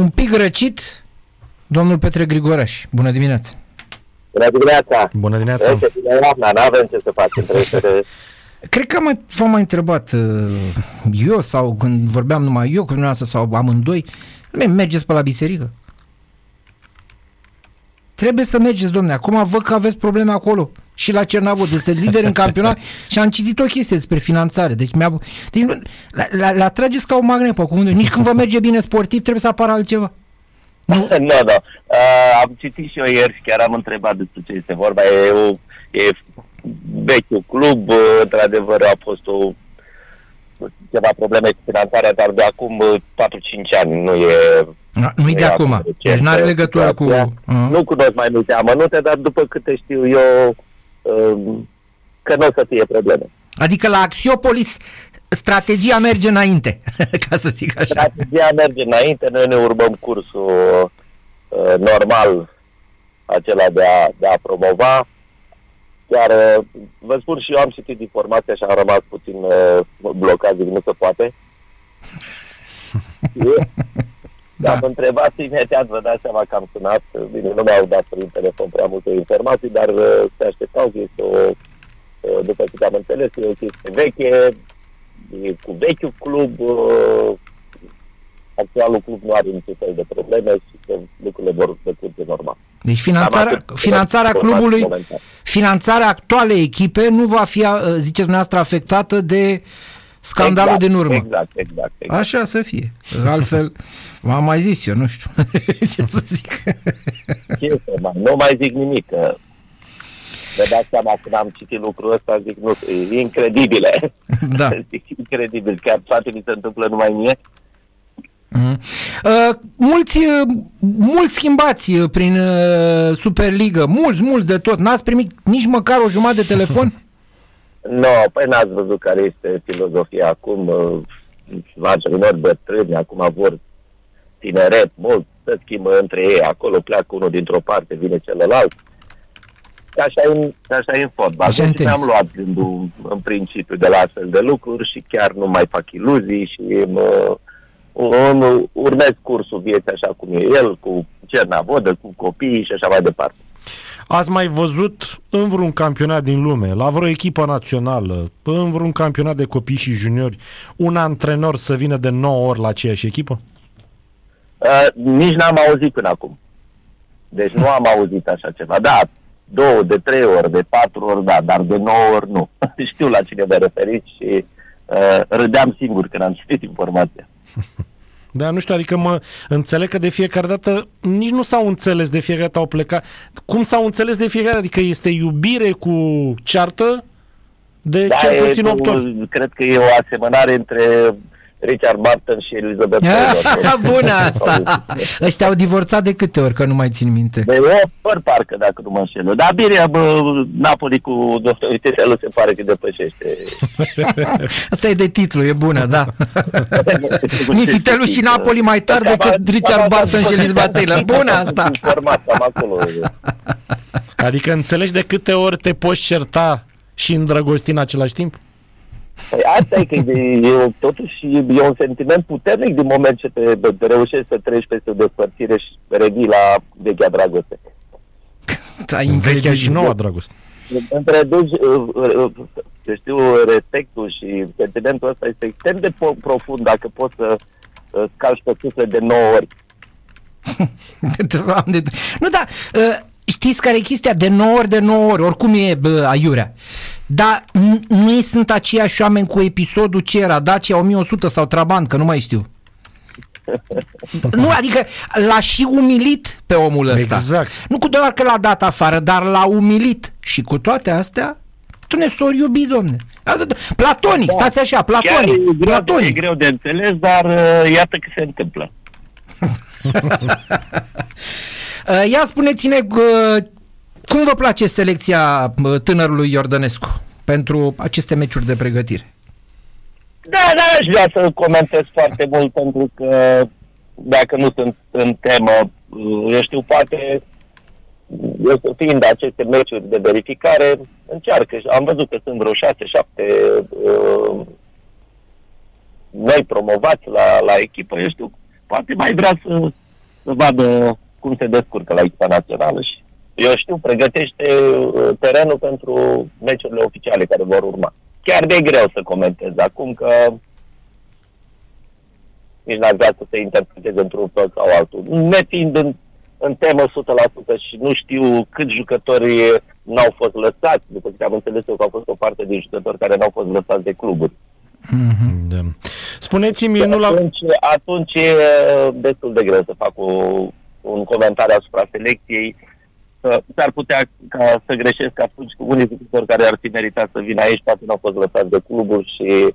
un pic răcit, domnul Petre Grigoraș. Bună dimineața! Bună dimineața! Bună dimineața! Trece bine iarna, n-avem ce să facem, trebuie să... Cred că mai, v-am mai întrebat uh, eu sau când vorbeam numai eu cu dumneavoastră sau amândoi, mergeți pe la biserică? Trebuie să mergeți, domne. Acum văd că aveți probleme acolo. Și la Cernavod. Este lider în campionat și am citit o chestie despre finanțare. Deci, mi-a, deci nu, la, la, la trageți ca o magnet pe cuvântul. Nici când vă merge bine sportiv, trebuie să apară altceva. Nu, nu. nu. Uh, am citit și eu ieri și chiar am întrebat despre ce este vorba. E, o, e vechiul club, uh, într-adevăr a fost o ceva probleme cu finanțarea, dar de acum 4-5 uh, ani nu e... Nu e de acum, deci nu are legătură cu... Uh-huh. Nu cunosc mai multe amănunte, dar după câte știu eu, um, că nu o să fie probleme. Adică la Axiopolis strategia merge înainte, ca să zic așa. Strategia merge înainte, noi ne urmăm cursul uh, normal acela de a, de a promova. Chiar uh, vă spun și eu am citit informația și am rămas puțin uh, blocat, zic, nu se poate. da. Am întrebat imediat, vă dați seama că am sunat, bine, nu mi-au dat prin telefon prea multe informații, dar uh, se așteptau că este o, uh, după cât am înțeles, e o chestie veche, e cu vechiul club, uh, actualul club nu are niciun fel de probleme și că lucrurile vor decurge normal. Deci finanțarea, finanțarea clubului, momentan. finanțarea actualei echipe nu va fi, uh, ziceți dumneavoastră, afectată de scandalul exact, din urmă. Exact, exact, exact. Așa să fie. Altfel, v-am mai zis eu, nu știu ce să zic. Ce să mai, nu mai zic nimic, că Vă dați seama când am citit lucrul ăsta, zic, nu, e incredibile. Da. zic, incredibil, chiar toate mi se întâmplă numai mie. Uh-huh. Uh, mulți, uh, mulți schimbați uh, prin uh, Superliga, mulți, mulți de tot. N-ați primit nici măcar o jumătate de telefon? Nu, no, păi n-ați văzut care este filozofia acum. Uh, antrenori bătrâni, acum vor tineret, mult, se schimbă între ei. Acolo pleacă unul dintr-o parte, vine celălalt. Așa e, așa e în fotbal. Așa deci mi-am luat gândul în principiu de la astfel de lucruri și chiar nu mai fac iluzii și mă, urmez cursul vieții așa cum e el, cu Cernavodă, cu copiii și așa mai departe. Ați mai văzut în vreun campionat din lume, la vreo echipă națională, în vreun campionat de copii și juniori, un antrenor să vină de 9 ori la aceeași echipă? Uh, nici n-am auzit până acum. Deci nu am auzit așa ceva. Da, două, de trei ori, de patru ori, da, dar de nouă ori nu. Știu la cine vă referiți și uh, râdeam singur când am citit informația. Da, nu știu, adică mă înțeleg că de fiecare dată nici nu s-au înțeles de fiecare dată au plecat. Cum s-au înțeles de fiecare dată? Adică este iubire cu ceartă de da, cel puțin 8 ori. Cred că e o asemănare între Richard Martin și Elizabeth Taylor. Bună asta! Ăștia au divorțat de câte ori, că nu mai țin minte? De o păr parcă, dacă nu mă înșel. Dar bine, bă, Napoli cu Viteselul se pare că depășește. Asta e de titlu, e bună, da. Nititelul și Napoli mai tare decât Richard Barton și Elizabeth Taylor. Bună asta! Adică înțelegi de câte ori te poți certa și îndrăgosti în același timp? Păi asta e că e, e, totuși e un sentiment puternic din moment ce te, te reușești să treci peste o despărțire și revii la vechea dragoste. Da, vechea și noua dragoste. Între deci, știu, respectul și sentimentul ăsta este extrem de profund dacă poți să calci pe suflet de 9 ori. nu, da, știți care e chestia? De 9 ori, de 9 ori, oricum e bă, aiurea. Dar nu sunt aceiași oameni cu episodul ce era, Dacia 1100 sau Trabant, că nu mai știu. nu, adică l-a și umilit pe omul ăsta. Exact. Nu cu doar că l-a dat afară, dar l-a umilit. Și cu toate astea, tu ne s-ori iubi, domne. Platonic, da. stați așa, platonic. e, greu, platonic. e greu de înțeles, dar uh, iată că se întâmplă. Uh, ia spuneți-ne uh, cum vă place selecția uh, tânărului Iordănescu pentru aceste meciuri de pregătire? Da, da, aș vrea să comentez foarte mult pentru că dacă nu sunt în temă, eu știu, poate eu fiind aceste meciuri de verificare, încearcă. Am văzut că sunt vreo 6-7 uh, noi promovați la, la echipă, eu știu, poate mai vrea să să vadă cum se descurcă la echipa națională și eu știu, pregătește uh, terenul pentru meciurile oficiale care vor urma. Chiar de greu să comentez acum că nici n-ar vrea să se interpreteze într-un fel sau altul. Nefiind în, în temă 100% și nu știu câți jucători n-au fost lăsați, după ce am înțeles eu că au fost o parte din jucători care n-au fost lăsați de cluburi. Mm-hmm. Da. Spuneți-mi, nu la... Atunci, atunci e destul de greu să fac o, un comentariu asupra selecției. S-ar putea ca să greșesc atunci cu unii jucători care ar fi meritat să vină aici, poate nu au fost lăsați de cluburi și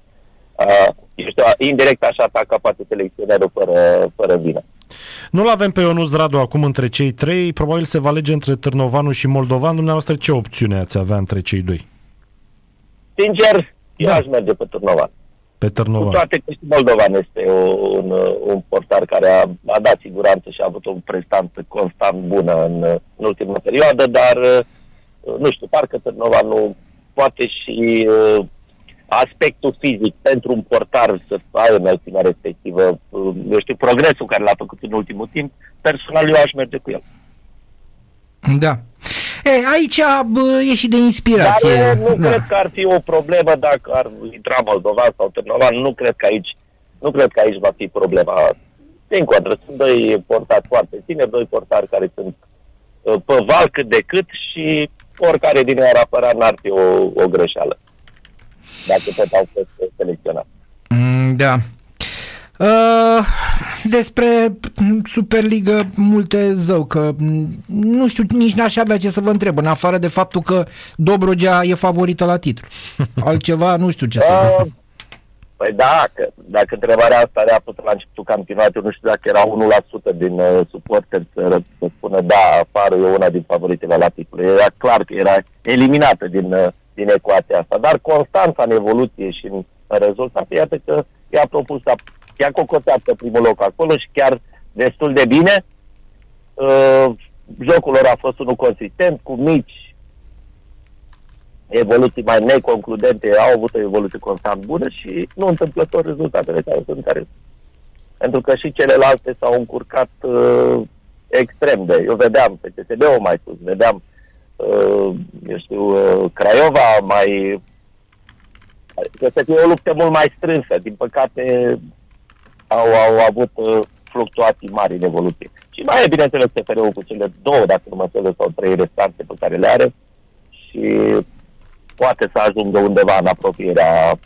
uh, știu, indirect așa atacă poate selecționerul fără, fără vină. Nu-l avem pe Ionus Radu acum între cei trei, probabil se va alege între Târnovanu și Moldovan. Dumneavoastră ce opțiune ați avea între cei doi? Sincer, da. eu aș merge pe Târnovan. Pe Târnovan. Cu toate că și Moldovan este un, un portar care a, a dat siguranță și a avut o prestanță constant bună în, în ultima perioadă, dar nu știu, parcă Târnovan nu poate și uh, aspectul fizic pentru un portar să ai înălțimea respectivă, uh, eu știu, progresul care l-a făcut în ultimul timp, personal eu aș merge cu el. Da. E, aici bă, e și de inspirație. Dar nu da. cred că ar fi o problemă dacă ar intra Moldovan sau Târnovan, nu cred că aici nu cred că aici va fi problema. Din contră, sunt doi portari foarte bine, doi portari care sunt uh, pe val cât de cât și oricare din ei ar apăra n-ar fi o, o greșeală dacă tot au fost selecționați. Mm, da. Uh, despre Superliga multe zău, că nu știu, nici n-aș avea ce să vă întreb, în afară de faptul că Dobrogea e favorită la titlu. Altceva nu știu ce să uh, Păi da, că, dacă întrebarea asta era pus la începutul campionatului, nu știu dacă era 1% din uh, suporteri să, să spună da, Farul e una din favoritele la titlu. Era clar că era eliminată din, uh, din ecuația asta, dar constanța în evoluție și în rezultat, iată că i-a propus, i-a cocotat pe primul loc acolo și chiar destul de bine. Uh, jocul lor a fost unul consistent, cu mici evoluții mai neconcludente, au avut o evoluție constant bună și nu întâmplător rezultatele care sunt care pentru că și celelalte s-au încurcat uh, extrem de. Eu vedeam pe CSB-ul mai sus, vedeam uh, eu știu, uh, Craiova mai să fie o luptă mult mai strânsă. Din păcate au, au avut uh, fluctuații mari în evoluție. Și mai e, bineînțeles, TFR-ul cu cele două, dacă nu mă înțeles, sau trei restante pe care le are și poate să ajungă undeva în apropierea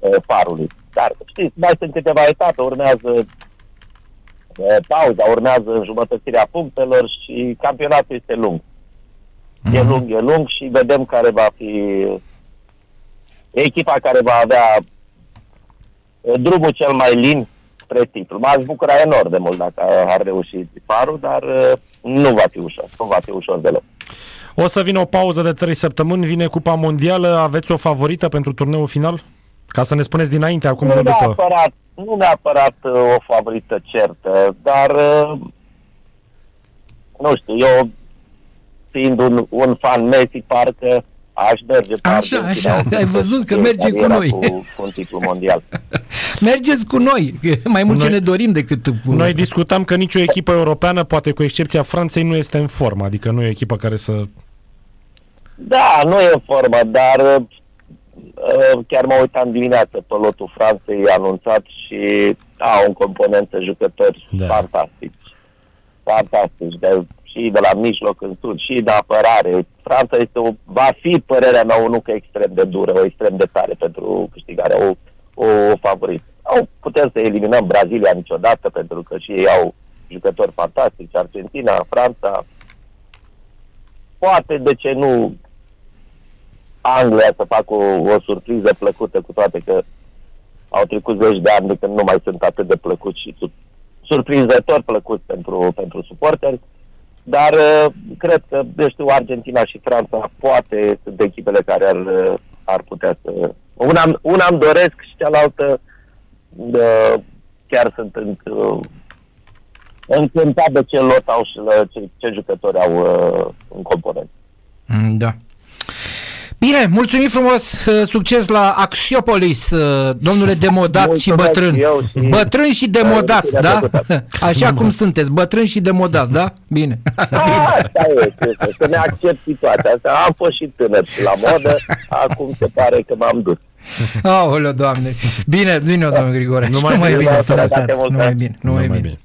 uh, parului. Dar, știți, mai sunt câteva etape, urmează uh, pauza, urmează înjumătățirea punctelor și campionatul este lung. Mm-hmm. E mhm. lung, e lung și vedem care va fi echipa care va avea uh, drumul cel mai lin spre titlu. M-aș bucura enorm de mult dacă ar reuși Tiparul, dar uh, nu va fi ușor. Nu va fi ușor deloc. O să vină o pauză de 3 săptămâni, vine Cupa Mondială, aveți o favorită pentru turneul final? Ca să ne spuneți dinainte, acum nu, nu după. Neapărat, nu neapărat uh, o favorită certă, dar nu știu, eu fiind un, un fan Messi, parcă aș merge pe Așa, așa, ai văzut că merge cu noi. Cu, cu un titlu mondial. Mergeți cu noi, mai mult noi, ce ne dorim decât... Noi discutam că nicio echipă europeană, poate cu excepția Franței, nu este în formă, adică nu e o echipă care să... Da, nu e în formă, dar uh, chiar mă uitam dimineață pe lotul Franței anunțat și au în componență jucători da. fantastici. Fantastici, de și de la mijloc în sud, și de apărare. Franța este o, va fi, părerea mea, o nucă extrem de dură, o extrem de tare pentru câștigarea, o, o, o favorit. Au, putem să eliminăm Brazilia niciodată, pentru că și ei au jucători fantastici, Argentina, Franța. Poate, de ce nu, Anglia să facă o, o surpriză plăcută, cu toate că au trecut zeci de ani de când nu mai sunt atât de plăcuți și surprinzător plăcut pentru, pentru suporteri. Dar uh, cred că, eu știu, Argentina și Franța poate sunt echipele care ar, uh, ar putea să... Una, una îmi doresc și cealaltă uh, chiar sunt în, încântat de ce lot au și ce, ce jucători au în component. Mm, da. Bine, mulțumim frumos, uh, succes la Axiopolis, uh, domnule demodat și Mulțumesc bătrân. eu și- Bătrân și demodat, Uh, da? bine Așa cum sunteți, bătrân și demodat, da? Bine. Asta este, să ne accept situația asta. Am fost și tânăr și la modă, acum se pare că m-am dus. Aoleu, doamne. Bine, bine, domnule Grigore. Numai Numai bine, bine, sănătate sănătate. multă. Numai bine, numai Numai bine.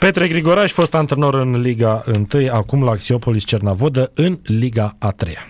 Petre Grigoraș, fost antrenor în Liga 1, acum la Axiopolis Cernavodă în Liga a 3 -a.